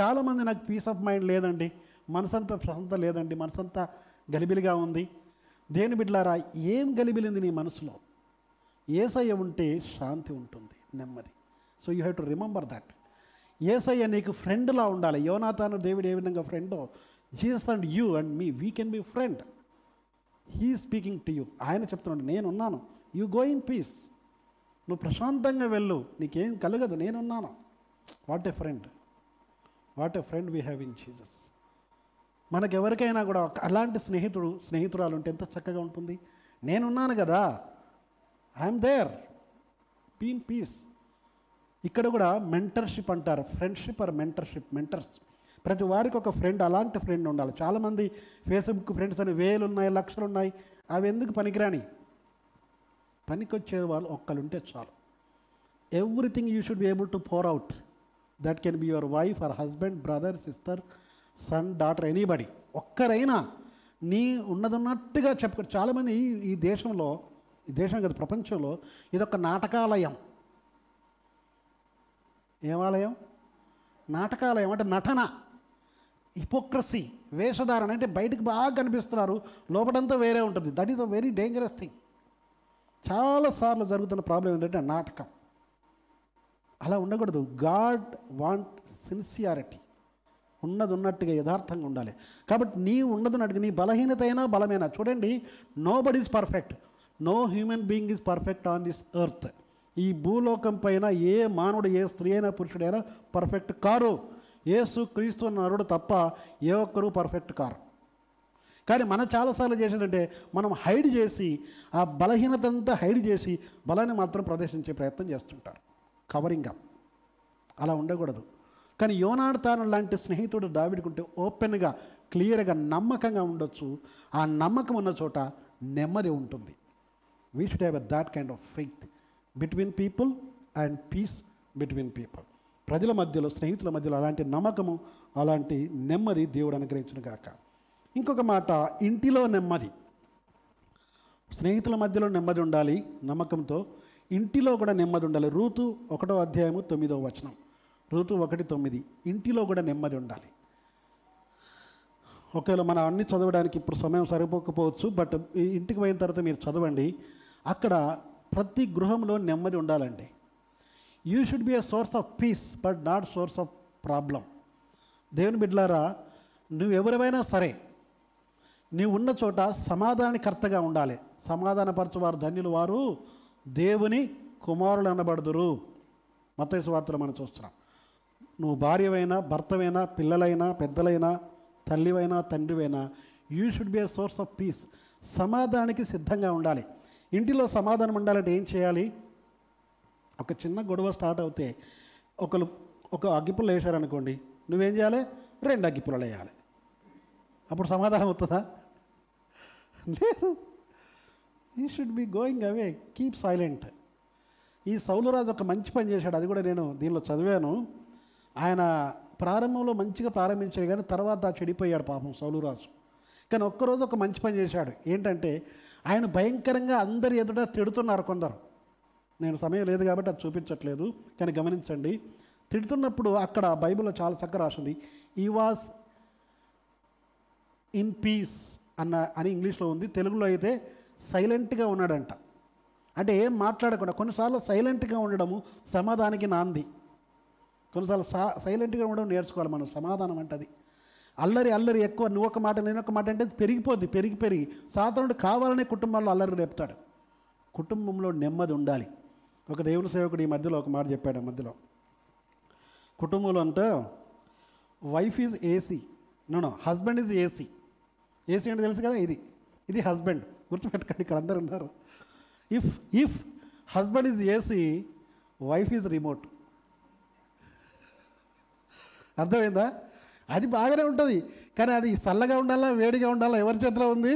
చాలామంది నాకు పీస్ ఆఫ్ మైండ్ లేదండి. మనసంతా ప్రశాంత లేదండి మనసంతా గలిబిలిగా ఉంది. దేని బిడ్డలారా ఏం గలిబిలింది నీ మనసులో? ఏసయ్య ఉంటే శాంతి ఉంటుంది నెమ్మది. So you have to remember that. ఏసయ్య నీకు ఫ్రెండ్లా ఉండాలి. యోనాథాను దేవుడు ఏ విధంగా ఫ్రెండో Jesus and you and me we can be friend he speaking to you ఆయన చెప్తున్నాడు నేనున్నాను. యూ గో ఇన్ పీస్ నువ్వు ప్రశాంతంగా వెళ్ళు. నీకేం కలగదు నేనున్నాను. What a friend what a friend we have in Jesus మనకెవరికైనా కూడా అలాంటి స్నేహితుడు స్నేహితురాలు ఉంటే ఎంత చక్కగా ఉంటుంది. నేనున్నాను కదా. ఐఎమ్ దేర్ బీన్ పీస్ ఇక్కడ కూడా మెంటర్షిప్ అంటారు. ఫ్రెండ్షిప్ ఆర్ మెంటర్షిప్ మెంటర్స్ ప్రతి వారికి ఒక ఫ్రెండ్ అలాంటి ఫ్రెండ్ ఉండాలి. చాలామంది ఫేస్బుక్ ఫ్రెండ్స్ అని వేలు ఉన్నాయి లక్షలు ఉన్నాయి అవి ఎందుకు పనికిరాని? పనికొచ్చే వాళ్ళు ఒక్కరుంటే చాలు. Everything you should be able to pour out that can be your wife or husband brother sister son daughter anybody ఒక్కరైనా నీ ఉన్నదన్నట్టుగా చెప్పుకో చాలామంది ఈ ఈ దేశంలో ఈ దేశం కదా ప్రపంచంలో ఇదొక నాటకాలయం. ఏమాలయం? నాటకాలయం అంటే నటన. హిపోక్రసీ వేషధారణ అంటే బయటకు బాగా కనిపిస్తున్నారు. లోపలంతా వేరే ఉంటుంది. That is a very dangerous thing చాలాసార్లు జరుగుతున్న ప్రాబ్లం ఏంటంటే నాటకం. అలా ఉండకూడదు. గాడ్ వాంట్ సిన్సియారిటీ ఉన్నది ఉన్నట్టుగా యథార్థంగా ఉండాలి. కాబట్టి నీ ఉన్నది ఉన్నట్టుగా నీ బలహీనత అయినా బలమైనా? చూడండి nobody is perfect no human being is perfect on this earth ఈ భూలోకం పైన ఏ మానవుడు ఏ స్త్రీ అయినా పురుషుడైనా పర్ఫెక్ట్ కారు. ఏసు క్రీస్తు నరుడు తప్ప ఏ ఒక్కరూ పర్ఫెక్ట్ కారు. కానీ మనం చాలాసార్లు చేసేటంటే మనం హైడ్ చేసి ఆ బలహీనత అంతా హైడ్ చేసి బలాన్ని మాత్రం ప్రదర్శించే ప్రయత్నం చేస్తుంటారు. కవరింగ్ అప్ అలా ఉండకూడదు. కానీ యోనాడతాను లాంటి స్నేహితుడు దావిడుకుంటే ఓపెన్గా క్లియర్గా నమ్మకంగా ఉండొచ్చు. ఆ నమ్మకం ఉన్న చోట నెమ్మది ఉంటుంది. We should have that kind of faith between people and peace between people ప్రజల మధ్యలో స్నేహితుల మధ్యలో అలాంటి నమ్మకము అలాంటి నెమ్మది దేవుడు అనుగ్రహించిన గాక. ఇంకొక మాట ఇంటిలో నెమ్మది. స్నేహితుల మధ్యలో నెమ్మది ఉండాలి నమ్మకంతో. ఇంటిలో కూడా నెమ్మది ఉండాలి. రూతు ఒకటో అధ్యాయము తొమ్మిదో వచనం. రూతు ఒకటి తొమ్మిది. ఇంటిలో కూడా నెమ్మది ఉండాలి. ఒకవేళ మనం అన్ని చదవడానికి ఇప్పుడు సమయం సరిపోకపోవచ్చు బట్ ఇంటికి పోయిన తర్వాత మీరు చదవండి. అక్కడ ప్రతి గృహంలో నెమ్మది ఉండాలండి. You should be a source of peace but not source of problem దేవుని బిడ్లారా నువ్వు ఎవరివైనా సరే నీవు ఉన్న చోట సమాధానకర్తగా ఉండాలి. సమాధానపరచువారు ధన్యులు వారు దేవుని కుమారులు అనబడుదురు. మతైసు వార్తలు మనం చూస్తున్నాం. నువ్వు భార్యవైనా భర్తవైనా పిల్లలైనా పెద్దలైనా తల్లివైనా తండ్రివైనా you should be a source of peace సమాధానానికి సిద్ధంగా ఉండాలి. ఇంటిలో సమాధానం ఉండాలంటే ఏం చేయాలి? ఒక చిన్న గొడవ స్టార్ట్ అవుతే ఒకరు ఒక అగ్గిపుల్ల వేశారనుకోండి నువ్వేం చేయాలి? రెండు అగ్గిపుల్లలు వేయాలి. అప్పుడు సమాధానం అవుతుందా లేదు. You should be going away keep silent ఈ సౌలరాజు ఒక మంచి పని చేశాడు. అది కూడా నేను దీనిలో చదివాను. ఆయన ప్రారంభంలో మంచిగా ప్రారంభించాడు కానీ తర్వాత చెడిపోయాడు పాపం సౌలురాజు కానీ ఒక్కరోజు ఒక మంచి పని చేశాడు. ఏంటంటే ఆయన భయంకరంగా అందరి ఎదుట తిడుతున్నారు కొందరు. నేను సమయం లేదు కాబట్టి అది చూపించట్లేదు కానీ గమనించండి. తిడుతున్నప్పుడు అక్కడ బైబిల్లో చాలా చక్కగా రాసింది. ఈ వాజ్ ఇన్ పీస్ అన్న అని ఇంగ్లీష్లో ఉంది. తెలుగులో అయితే సైలెంట్గా ఉన్నాడంట. అంటే ఏం మాట్లాడకుండా కొన్నిసార్లు సైలెంట్గా ఉండడము సమాధానికి నాంది. కొన్నిసార్లు సా సైలెంట్గా ఉండడం నేర్చుకోవాలి మనం సమాధానం అంటే అది అల్లరి అల్లరి ఎక్కువ నువ్వు ఒక మాట నేను ఒక మాట అంటే అది పెరిగిపోద్ది పెరిగి పెరిగి. సాధారణ కావాలనే కుటుంబాల్లో అల్లరి రేపుతాడు. కుటుంబంలో నెమ్మది ఉండాలి. ఒక దేవుని సేవకుడు ఈ మధ్యలో ఒక మాట చెప్పాడు ఆ మధ్యలో. కుటుంబంలో అంటే wife is AC no husband is AC AC అంటే తెలుసు కదా ఇది. ఇది హస్బెండ్ గుర్తుపెట్టుకోండి ఇక్కడ అందరు ఉన్నారు. If if husband is AC wife is remote అర్థమైందా? అది బాగానే ఉంటుంది. కానీ అది చల్లగా ఉండాలా వేడిగా ఉండాలా ఎవరి చేతిలో ఉంది?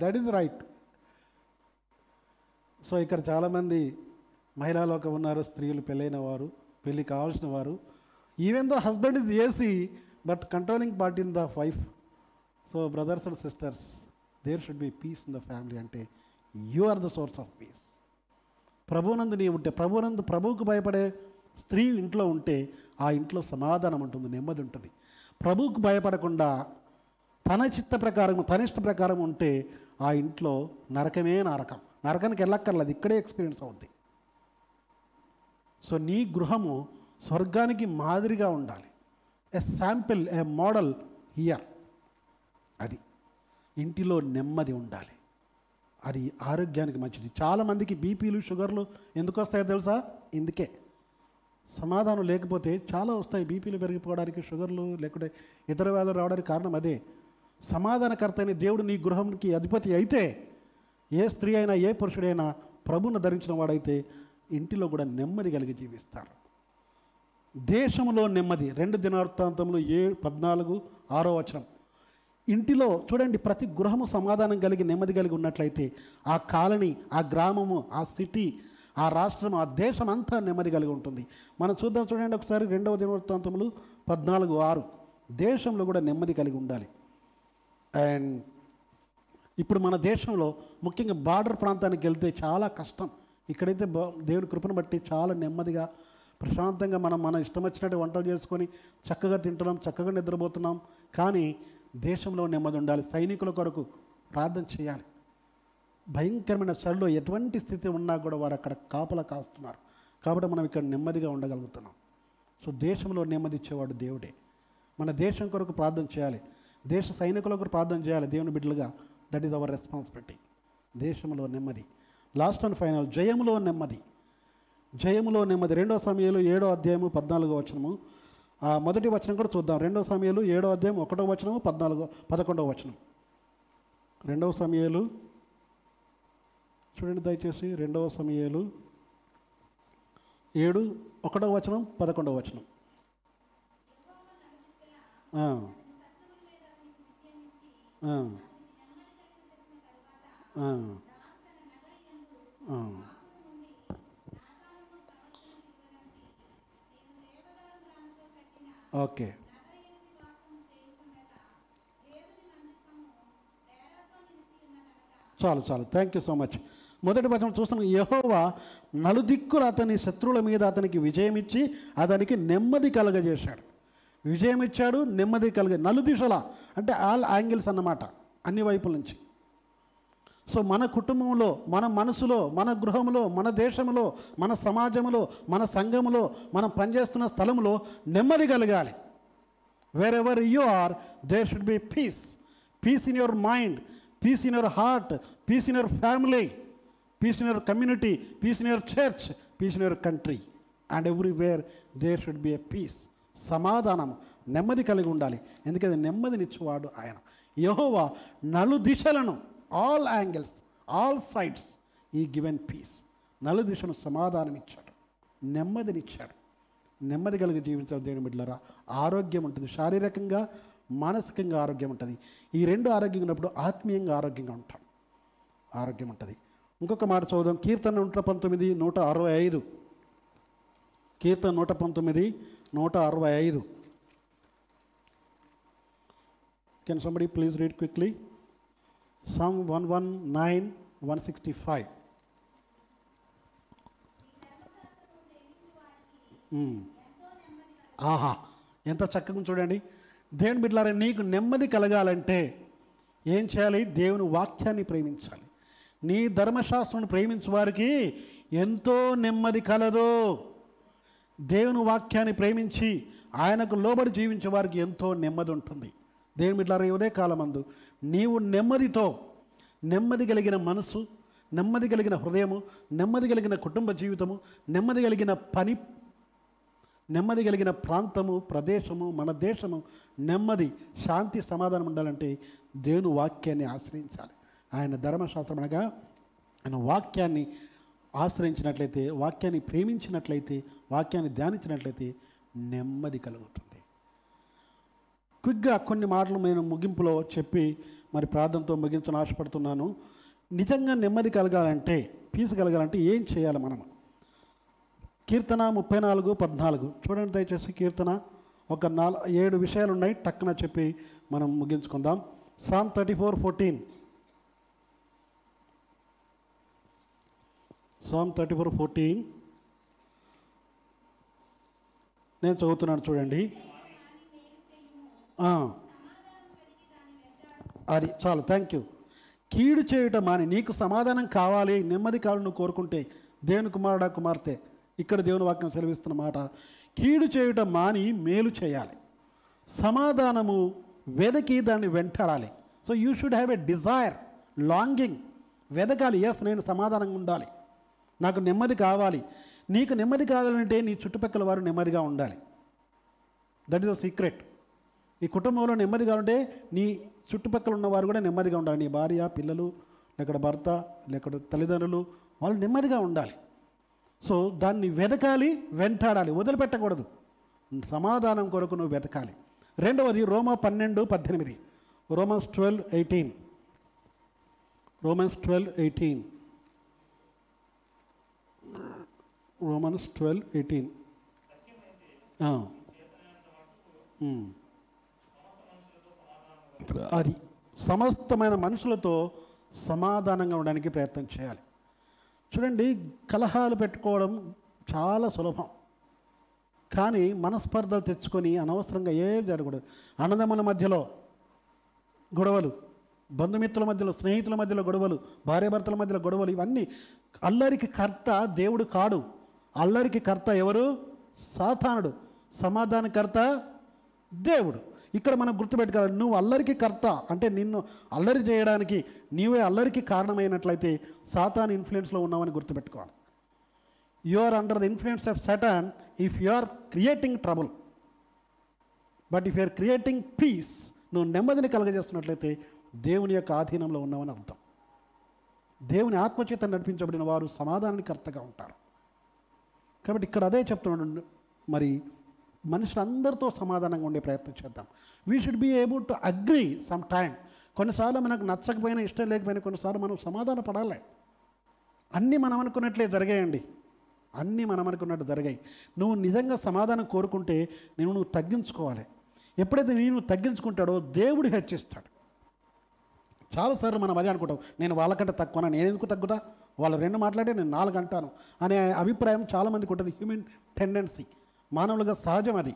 దట్ ఈజ్ రైట్ సో ఇక్కడ చాలామంది మహిళా లోకం ఉన్నారు స్త్రీలు పెళ్ళైన వారు పెళ్ళి కావాల్సిన వారు. Even though husband is AC but controlling part in the wife so brothers and sisters there should be peace in the family అంటే you are the source of peace ప్రభునందు నీ ఉంటే ప్రభునందు ప్రభువుకు భయపడే స్త్రీ ఇంట్లో ఉంటే ఆ ఇంట్లో సమాధానం ఉంటుంది నెమ్మది ఉంటుంది. ప్రభువుకు భయపడకుండా తన చిత్త ప్రకారం తన ఇష్ట ప్రకారం ఉంటే ఆ ఇంట్లో నరకమే నరకం. నరకానికి వెళ్ళక్కర్లేదు ఇక్కడే ఎక్స్పీరియన్స్ అవుద్ది. సో నీ గృహము స్వర్గానికి మాదిరిగా ఉండాలి. A sample a model here అది ఇంటిలో నెమ్మది ఉండాలి. అది ఆరోగ్యానికి మంచిది. చాలామందికి బీపీలు షుగర్లు ఎందుకు వస్తాయో తెలుసా? ఇందుకే. సమాధానం లేకపోతే చాలా వస్తాయి. బీపీలు పెరిగిపోవడానికి షుగర్లు లేకుంటే ఇతర వ్యాధులు రావడానికి కారణం అదే. సమాధానకర్త అయిన దేవుడు నీ గృహంకి అధిపతి అయితే ఏ స్త్రీ అయినా ఏ పురుషుడైనా ప్రభువును ధరించిన వాడైతే ఇంటిలో కూడా నెమ్మది కలిగి జీవిస్తారు. దేశంలో నెమ్మది. రెండు దినార్థాంతంలో ఏ పద్నాలుగు ఆరో వచనం. ఇంటిలో చూడండి ప్రతి గృహము సమాధానం కలిగి నెమ్మది కలిగి ఉన్నట్లయితే ఆ కాలనీ ఆ గ్రామము ఆ సిటీ ఆ రాష్ట్రం ఆ దేశం అంతా నెమ్మది కలిగి ఉంటుంది. మనం చూద్దాం చూడండి ఒకసారి రెండవ దినవృత్తాంతములు పద్నాలుగు ఆరు. దేశంలో కూడా నెమ్మది కలిగి ఉండాలి. అండ్ ఇప్పుడు మన దేశంలో ముఖ్యంగా బార్డర్ ప్రాంతానికి వెళ్తే చాలా కష్టం. ఇక్కడైతే దేవుని కృపను బట్టి చాలా నెమ్మదిగా ప్రశాంతంగా మనం మన ఇష్టం వచ్చినట్టు వంటలు చేసుకొని చక్కగా తింటున్నాం చక్కగా నిద్రపోతున్నాం. కానీ దేశంలో నెమ్మది ఉండాలి. సైనికుల కొరకు ప్రార్థన చేయాలి. భయంకరమైన చలిలో ఎటువంటి స్థితి ఉన్నా కూడా వారు అక్కడ కాపలా కాస్తున్నారు. కాబట్టి మనం ఇక్కడ నెమ్మదిగా ఉండగలుగుతున్నాం. సో దేశంలో నెమ్మది ఇచ్చేవాడు దేవుడే. మన దేశం కొరకు ప్రార్థన చేయాలి. దేశ సైనికుల ప్రార్థన చేయాలి. దేవుని బిడ్డలుగా దట్ ఈజ్ అవర్ రెస్పాన్సిబిలిటీ దేశంలో నెమ్మది. లాస్ట్ అండ్ ఫైనల్ జయములో నెమ్మది. జయములో నెమ్మది. రెండో సమయంలో ఏడో అధ్యాయము పద్నాలుగో వచనము. ఆ మొదటి వచనం కూడా చూద్దాం. రెండో సమయాలు ఏడో అధ్యాయం ఒకటో వచనము పద్నాలుగో పదకొండవ వచనం. రెండవ సమయాలు చూడండి దయచేసి రెండవ సమయాలు. ఏడు ఒకటవ వచనం పదకొండవ వచనం. ఓకే. చాలు చాలు. Thank you so much. మొదటి వచనం చూస్తాం యహోవా నలుదిక్కులు అతని శత్రువుల మీద అతనికి విజయం ఇచ్చి అతనికి నెమ్మది కలగజేశాడు. విజయం ఇచ్చాడు నెమ్మది కలగ నలుదిశల అంటే ఆల్ యాంగిల్స్ అన్నమాట అన్ని వైపుల నుంచి. సో మన కుటుంబంలో మన మనసులో మన గృహంలో మన దేశంలో మన సమాజంలో మన సంఘములో మనం పనిచేస్తున్న స్థలంలో నెమ్మది కలగాలి. Wherever you are there should be peace peace in your mind peace in your heart peace in your family peace in your community peace in your church peace in your country and everywhere there should be a peace సమాధానం నెమ్మది కలిగి ఉండాలి. ఎందుకంటే నెమ్మదినిచ్చేవాడు ఆయన. యహోవా నలు దిశలను all angles all sides ఈ గివెన్ పీస్ నలు దిశను సమాధానం ఇచ్చాడు నెమ్మదినిచ్చాడు. నెమ్మది కలిగి జీవించాలి దేవుని బిడ్డలరా. ఆరోగ్యం ఉంటుంది శారీరకంగా మానసికంగా ఆరోగ్యం ఉంటుంది. ఈ రెండు ఆరోగ్యంగా ఉన్నప్పుడు ఆత్మీయంగా ఆరోగ్యంగా ఉంటాం. ఆరోగ్యం ఉంటుంది. ఇంకొక మాట చదువుదాం. కీర్తన నూట పంతొమ్మిది నూట అరవై ఐదు. కీర్తన నూట పంతొమ్మిది నూట అరవై ఐదు. Can somebody please read quickly Psalm one one nine one sixty five ఆహా. ఎంత చక్కగా చూడండి. దేవుని బిడ్డలారా నీకు నెమ్మది కలగాలంటే ఏం చేయాలి? దేవుని వాక్యాన్ని ప్రేమించాలి. నీ ధర్మశాస్త్రం ప్రేమించు వారికి ఎంతో నెమ్మది కలదు. దేవుని వాక్యాన్ని ప్రేమించి ఆయనకు లోబడి జీవించే వారికి ఎంతో నెమ్మది ఉంటుంది. దేవుని ఇట్లా ఉదయ కాలమందు నీవు నెమ్మదితో నెమ్మది కలిగిన మనసు నెమ్మది కలిగిన హృదయము నెమ్మది కలిగిన కుటుంబ జీవితము నెమ్మది కలిగిన పని నెమ్మది కలిగిన ప్రాంతము ప్రదేశము మన దేశము నెమ్మది శాంతి సమాధానం ఉండాలంటే దేవుని వాక్యాన్ని ఆశ్రయించాలి. ఆయన ధర్మశాస్త్రం అనగా ఆయన వాక్యాన్ని ఆశ్రయించినట్లయితే వాక్యాన్ని ప్రేమించినట్లయితే వాక్యాన్ని ధ్యానించినట్లయితే నెమ్మది కలుగుతుంది. క్విక్గా కొన్ని మాటలు నేను ముగింపులో చెప్పి మరి ప్రార్థనతో ముగించని ఆశపడుతున్నాను. నిజంగా నెమ్మది కలగాలంటే పీసు కలగాలంటే ఏం చేయాలి మనం కీర్తన ముప్పై నాలుగు పద్నాలుగు. చూడండి దయచేసి కీర్తన. ఒక నాలుగు ఏడు విషయాలు ఉన్నాయి టక్కున చెప్పి మనం ముగించుకుందాం. Psalm thirty four fourteen. Psalm thirty four fourteen నేను చదువుతున్నాను చూడండి. అది చాలు. థ్యాంక్ యూ కీడు చేయుట మాని నీకు సమాధానం కావాలి నెమ్మది కావాలి నువ్వు కోరుకుంటే. దేవుని కుమారుడా కుమార్తె ఇక్కడ దేవుని వాక్యం సెలవిస్తున్న మాట. కీడు చేయుట మాని మేలు చేయాలి. సమాధానము వెదకి దాన్ని వెంటాడాలి. So you should have a desire longing వెదకాలి. Yes నేను సమాధానంగా ఉండాలి. నాకు నెమ్మది కావాలి. నీకు నెమ్మది కావాలంటే నీ చుట్టుపక్కల వారు నెమ్మదిగా ఉండాలి. దట్ ఈస్ ద సీక్రెట్ నీ కుటుంబంలో నెమ్మది కావాలంటే నీ చుట్టుపక్కల ఉన్నవారు కూడా నెమ్మదిగా ఉండాలి. నీ భార్య పిల్లలు లేకపోతే భర్త లేకపోతే తల్లిదండ్రులు వాళ్ళు నెమ్మదిగా ఉండాలి. సో దాన్ని వెతకాలి వెంటాడాలి. వదిలిపెట్టకూడదు. సమాధానం కొరకు నువ్వు వెతకాలి. రెండవది రోమా పన్నెండు పద్దెనిమిది. Romans twelve eighteen. Romans twelve eighteen. Romans twelve eighteen అది సమస్తమైన మనుషులతో సమాధానంగా ఉండడానికి ప్రయత్నం చేయాలి. చూడండి కలహాలు పెట్టుకోవడం చాలా సులభం. కానీ మనస్పర్ధలు తెచ్చుకొని అనవసరంగా ఏం జరగకూడదు. అన్నదమ్ముల మధ్యలో గొడవలు బంధుమిత్రుల మధ్యలో స్నేహితుల మధ్యలో గొడవలు భార్యాభర్తల మధ్యలో గొడవలు ఇవన్నీ అల్లరికి కర్త దేవుడు కాడు. అల్లరికి కర్త ఎవరు? సాతానుడు. సమాధానకర్త దేవుడు. ఇక్కడ మనం గుర్తుపెట్టుకోవాలి నువ్వు అల్లరికి కర్త అంటే నిన్ను అల్లరి చేయడానికి నీవే అల్లరికి కారణమైనట్లయితే సాతాన్ ఇన్ఫ్లుయెన్స్లో ఉన్నావని గుర్తుపెట్టుకోవాలి. You are under the influence of Satan if you are creating trouble but if you're creating peace నువ్వు నెమ్మదిని కలగజేస్తున్నట్లయితే దేవుని యొక్క ఆధీనంలో ఉన్నావని అర్థం. దేవుని ఆత్మచేత నడిపించబడిన వారు సమాధానానికి కర్తగా ఉంటారు. కాబట్టి ఇక్కడ అదే చెప్తున్నాడు మరి మనుషులందరితో సమాధానంగా ఉండే ప్రయత్నం చేద్దాం. We should be able to agree some time కొన్నిసార్లు మనకు నచ్చకపోయినా ఇష్టం లేకపోయినా కొన్నిసార్లు మనం సమాధాన పడాలి. అన్నీ మనం అనుకున్నట్లే జరిగాయండి. అన్నీ మనం అనుకున్నట్టు జరిగాయి. నువ్వు నిజంగా సమాధానం కోరుకుంటే నేను నువ్వు తగ్గించుకోవాలి. ఎప్పుడైతే నేను తగ్గించుకుంటాడో దేవుడు హెచ్చిస్తాడు. చాలాసార్లు మనం అదే అనుకుంటాం. నేను వాళ్ళకంటే తక్కువ నేను ఎందుకు తగ్గుతా? వాళ్ళు రెండు మాట్లాడే నేను నాలుగు అంటాను అనే అభిప్రాయం చాలామందికి ఉంటుంది. హ్యూమన్ టెండెన్సీ మానవులుగా సహజం అది.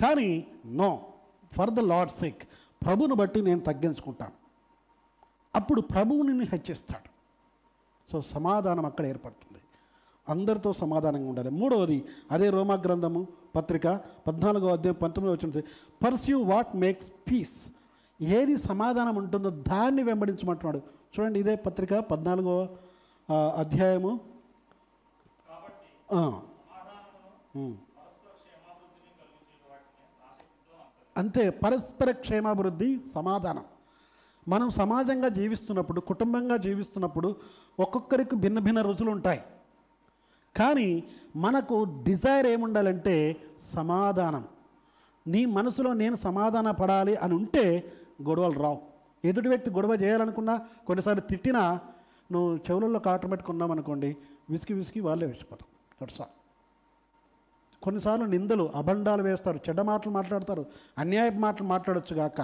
కానీ no for the Lord sake ప్రభుని బట్టి నేను తగ్గించుకుంటాను. అప్పుడు ప్రభువు నిన్ను హెచ్చిస్తాడు. సో సమాధానం అక్కడ ఏర్పడుతుంది. అందరితో సమాధానంగా ఉండాలి. మూడవది అదే రోమా గ్రంథము పత్రిక పద్నాలుగో అధ్యాయం పంతొమ్మిది వచ్చిన పర్స్యూ వాట్ మేక్స్ పీస్ ఏది సమాధానం ఉంటుందో దాన్ని వెంబడించమంటున్నాడు. చూడండి ఇదే పత్రిక పద్నాలుగో అధ్యాయము. అంతే పరస్పర క్షేమాభివృద్ధి సమాధానం. మనం సమాజంగా జీవిస్తున్నప్పుడు కుటుంబంగా జీవిస్తున్నప్పుడు ఒక్కొక్కరికి భిన్న భిన్న రుచులు ఉంటాయి. కానీ మనకు డిజైర్ ఏముండాలంటే సమాధానం. నీ మనసులో నేను సమాధాన పడాలి అని ఉంటే గొడవలు రావు. ఎదుటి వ్యక్తి గొడవ చేయాలనుకున్నా కొన్నిసార్లు తిట్టినా నువ్వు చెవులలో కాటం పెట్టుకున్నాం అనుకోండి విసికి విసికి వాళ్ళే విసిపోతాం దట్స్ ఆల్ కొన్నిసార్లు నిందలు అబండాలు వేస్తారు చెడ్డ మాటలు మాట్లాడతారు అన్యాయపు మాటలు మాట్లాడొచ్చు గాక.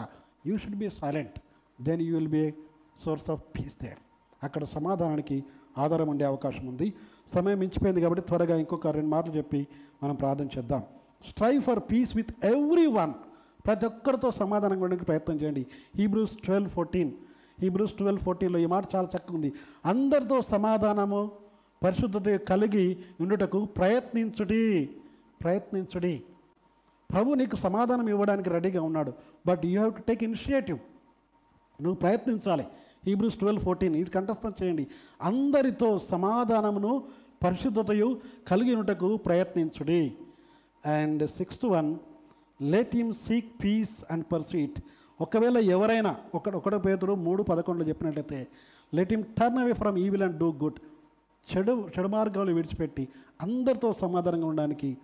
You should be silent then you will be source of peace there అక్కడ సమాధానానికి ఆధారం ఉండే అవకాశం ఉంది. సమయం మించిపోయింది కాబట్టి త్వరగా ఇంకొక రెండు మాటలు చెప్పి మనం ప్రార్థన చేద్దాం. Strive for peace with every one ప్రతి ఒక్కరితో సమాధానం ఇవ్వడానికి ప్రయత్నం చేయండి. Hebrews twelve fourteen Hebrews twelve ఫోర్టీన్లో ఈ మాట చాలా చక్కగా ఉంది. అందరితో సమాధానము పరిశుద్ధత కలిగి ఉండుటకు ప్రయత్నించుడి ప్రయత్నించుడి. ప్రభు నీకు సమాధానం ఇవ్వడానికి రెడీగా ఉన్నాడు. But you have to take initiative నువ్వు ప్రయత్నించాలి. హీబ్రూస్ ట్వెల్వ్ ఫోర్టీన్ ఇది కంఠస్థం చేయండి. అందరితో సమాధానమును పరిశుద్ధతయు కలిగినటకు ప్రయత్నించుడి. And sixth one let him seek peace and pursue ఒకవేళ ఎవరైనా ఒక ఒకటో పేతుడు మూడు పదకొండులో చెప్పినట్లయితే let him turn away from evil and do good చెడు చెడు మార్గాలు విడిచిపెట్టి అందరితో సమాధానంగా ఉండడానికి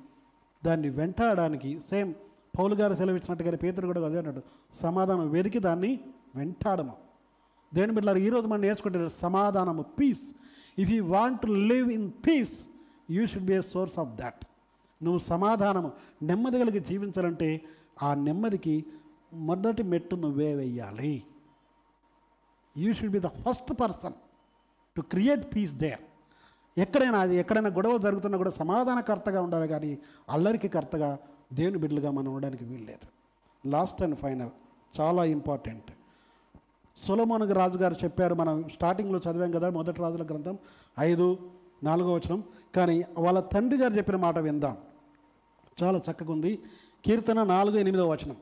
దాన్ని వెంటాడడానికి సేమ్ పౌలు గారు సెలవిచ్చినట్టుగా పేతుడు కూడా అదే అన్నాడు. సమాధానం వెతికి దాన్ని వెంటాడము. దేని బిడ్డలారు ఈరోజు మనం నేర్చుకుంటే సమాధానము peace if you want to live in peace you should be a source of that నువ్వు సమాధానము నెమ్మది కలిగి జీవించాలంటే ఆ నెమ్మదికి మొదటి మెట్టు నువ్వే వెయ్యాలి you should be the first person to create peace there ఎక్కడైనా అది ఎక్కడైనా గొడవ జరుగుతున్నా కూడా సమాధానకర్తగా ఉండాలి కానీ అల్లరికి కర్తగా దేవుని బిడ్డలుగా మనం ఉండడానికి వీల్లేదు. లాస్ట్ అండ్ ఫైనల్ చాలా ఇంపార్టెంట్ సొలమోన్ రాజు గారు చెప్పారు మనం స్టార్టింగ్లో చదివాం కదా మొదటి రాజుల గ్రంథం ఐదు నాలుగో వచనం. కానీ వాళ్ళ తండ్రి గారు చెప్పిన మాట విందాం. చాలా చక్కగా ఉంది. కీర్తన నాలుగు ఎనిమిదో వచనం.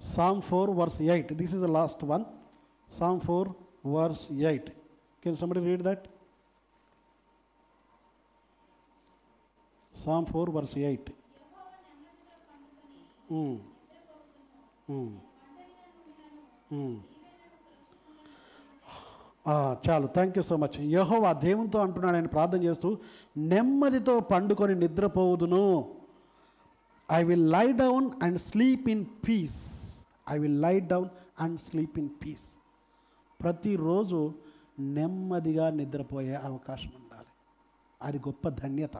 Psalm four verse eight this is the last one Psalm four verse eight can somebody read that Psalm four verse eight చాలు. థ్యాంక్ యూ సో మచ్ యహోవా దేవునితో అంటున్నాడు. ఆయన ప్రార్థన చేస్తూ నెమ్మదితో పండుకొని నిద్రపోవుదును. I will lie down and sleep in peace I will lie down and sleep in peace ప్రతిరోజు నెమ్మదిగా నిద్రపోయే అవకాశం ఉండాలి. అది గొప్ప ధన్యత.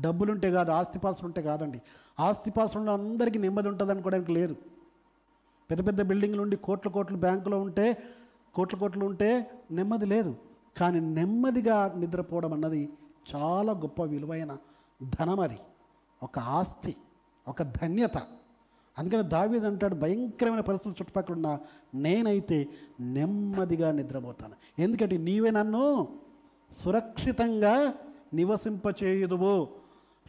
డబ్బులుంటే కాదు ఆస్తిపాస్తులు ఉంటే కాదండి. ఆస్తిపాస్తులు అందరికీ నెమ్మది ఉంటుంది అనుకోవడానికి లేదు. పెద్ద పెద్ద బిల్డింగ్లు ఉండి కోట్ల కోట్లు బ్యాంకులో ఉంటే కోట్ల కోట్లు ఉంటే నెమ్మది లేదు. కానీ నెమ్మదిగా నిద్రపోవడం అన్నది చాలా గొప్ప విలువైన ధనం అది. ఒక ఆస్తి ఒక ధన్యత. అందుకని దావీద్ అంటాడు భయంకరమైన పరిస్థితులు చుట్టుపక్కల ఉన్న నేనైతే నెమ్మదిగా నిద్రపోతాను. ఎందుకంటే నీవే నన్ను సురక్షితంగా నివసింపచేయుదువు.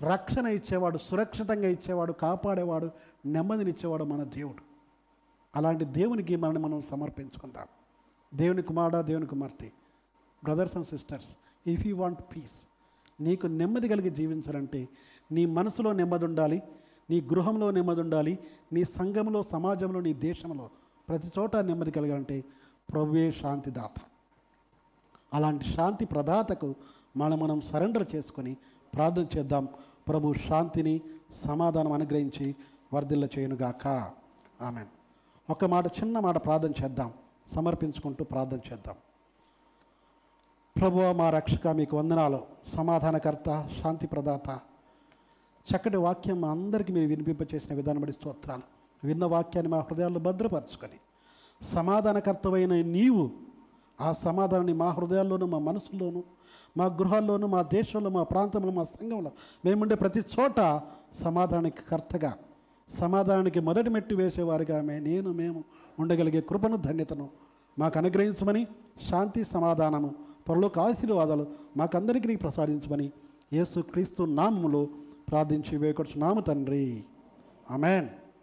రక్షణ ఇచ్చేవాడు సురక్షితంగా ఇచ్చేవాడు కాపాడేవాడు నెమ్మదినిచ్చేవాడు మన దేవుడు. అలాంటి దేవునికి మనల్ని మనం సమర్పించుకుందాం. దేవుని కుమారుడా దేవుని కుమార్తె brothers and sisters if you want peace నీకు నెమ్మది కలిగి జీవించాలంటే నీ మనసులో నెమ్మది ఉండాలి నీ గృహంలో నెమ్మది ఉండాలి నీ సంఘంలో సమాజంలో నీ దేశంలో ప్రతి చోట నెమ్మది కలగాలంటే ప్రభువే శాంతిదాత. అలాంటి శాంతి ప్రదాతకు మనం మనం సరెండర్ చేసుకొని ప్రార్థన చేద్దాం. ప్రభు శాంతిని సమాధానం అనుగ్రహించి వర్ధిల్ల చేయనుగాక ఆమె ఒక మాట చిన్న మాట ప్రార్థన చేద్దాం. సమర్పించుకుంటూ ప్రార్థన చేద్దాం. ప్రభు మా రక్షక మీకు వందనాలు. సమాధానకర్త శాంతి ప్రదాత చక్కటి వాక్యం మా అందరికీ మీరు వినిపింపచేసిన విధానం బడి స్తోత్రాలు. విన్న వాక్యాన్ని మా హృదయాల్లో భద్రపరచుకొని సమాధానకర్తమైన నీవు ఆ సమాధానాన్ని మా హృదయాల్లోనూ మా మనసుల్లోనూ మా గృహాల్లోనూ మా దేశంలో మా ప్రాంతంలో మా సంఘంలో మేముండే ప్రతి చోట సమాధానానికి కర్తగా సమాధానానికి మొదటి మెట్టు వేసేవారుగా ఆమె. నేను మేము ఉండగలిగే కృపను ధన్యతను మాకు అనుగ్రహించమని శాంతి సమాధానము పరలోక ఆశీర్వాదాలు మాకందరికీ ప్రసాదించమని యేసు క్రీస్తు నామములో ప్రార్థించి వేకొచ్చున్నాము తండ్రి. అమెన్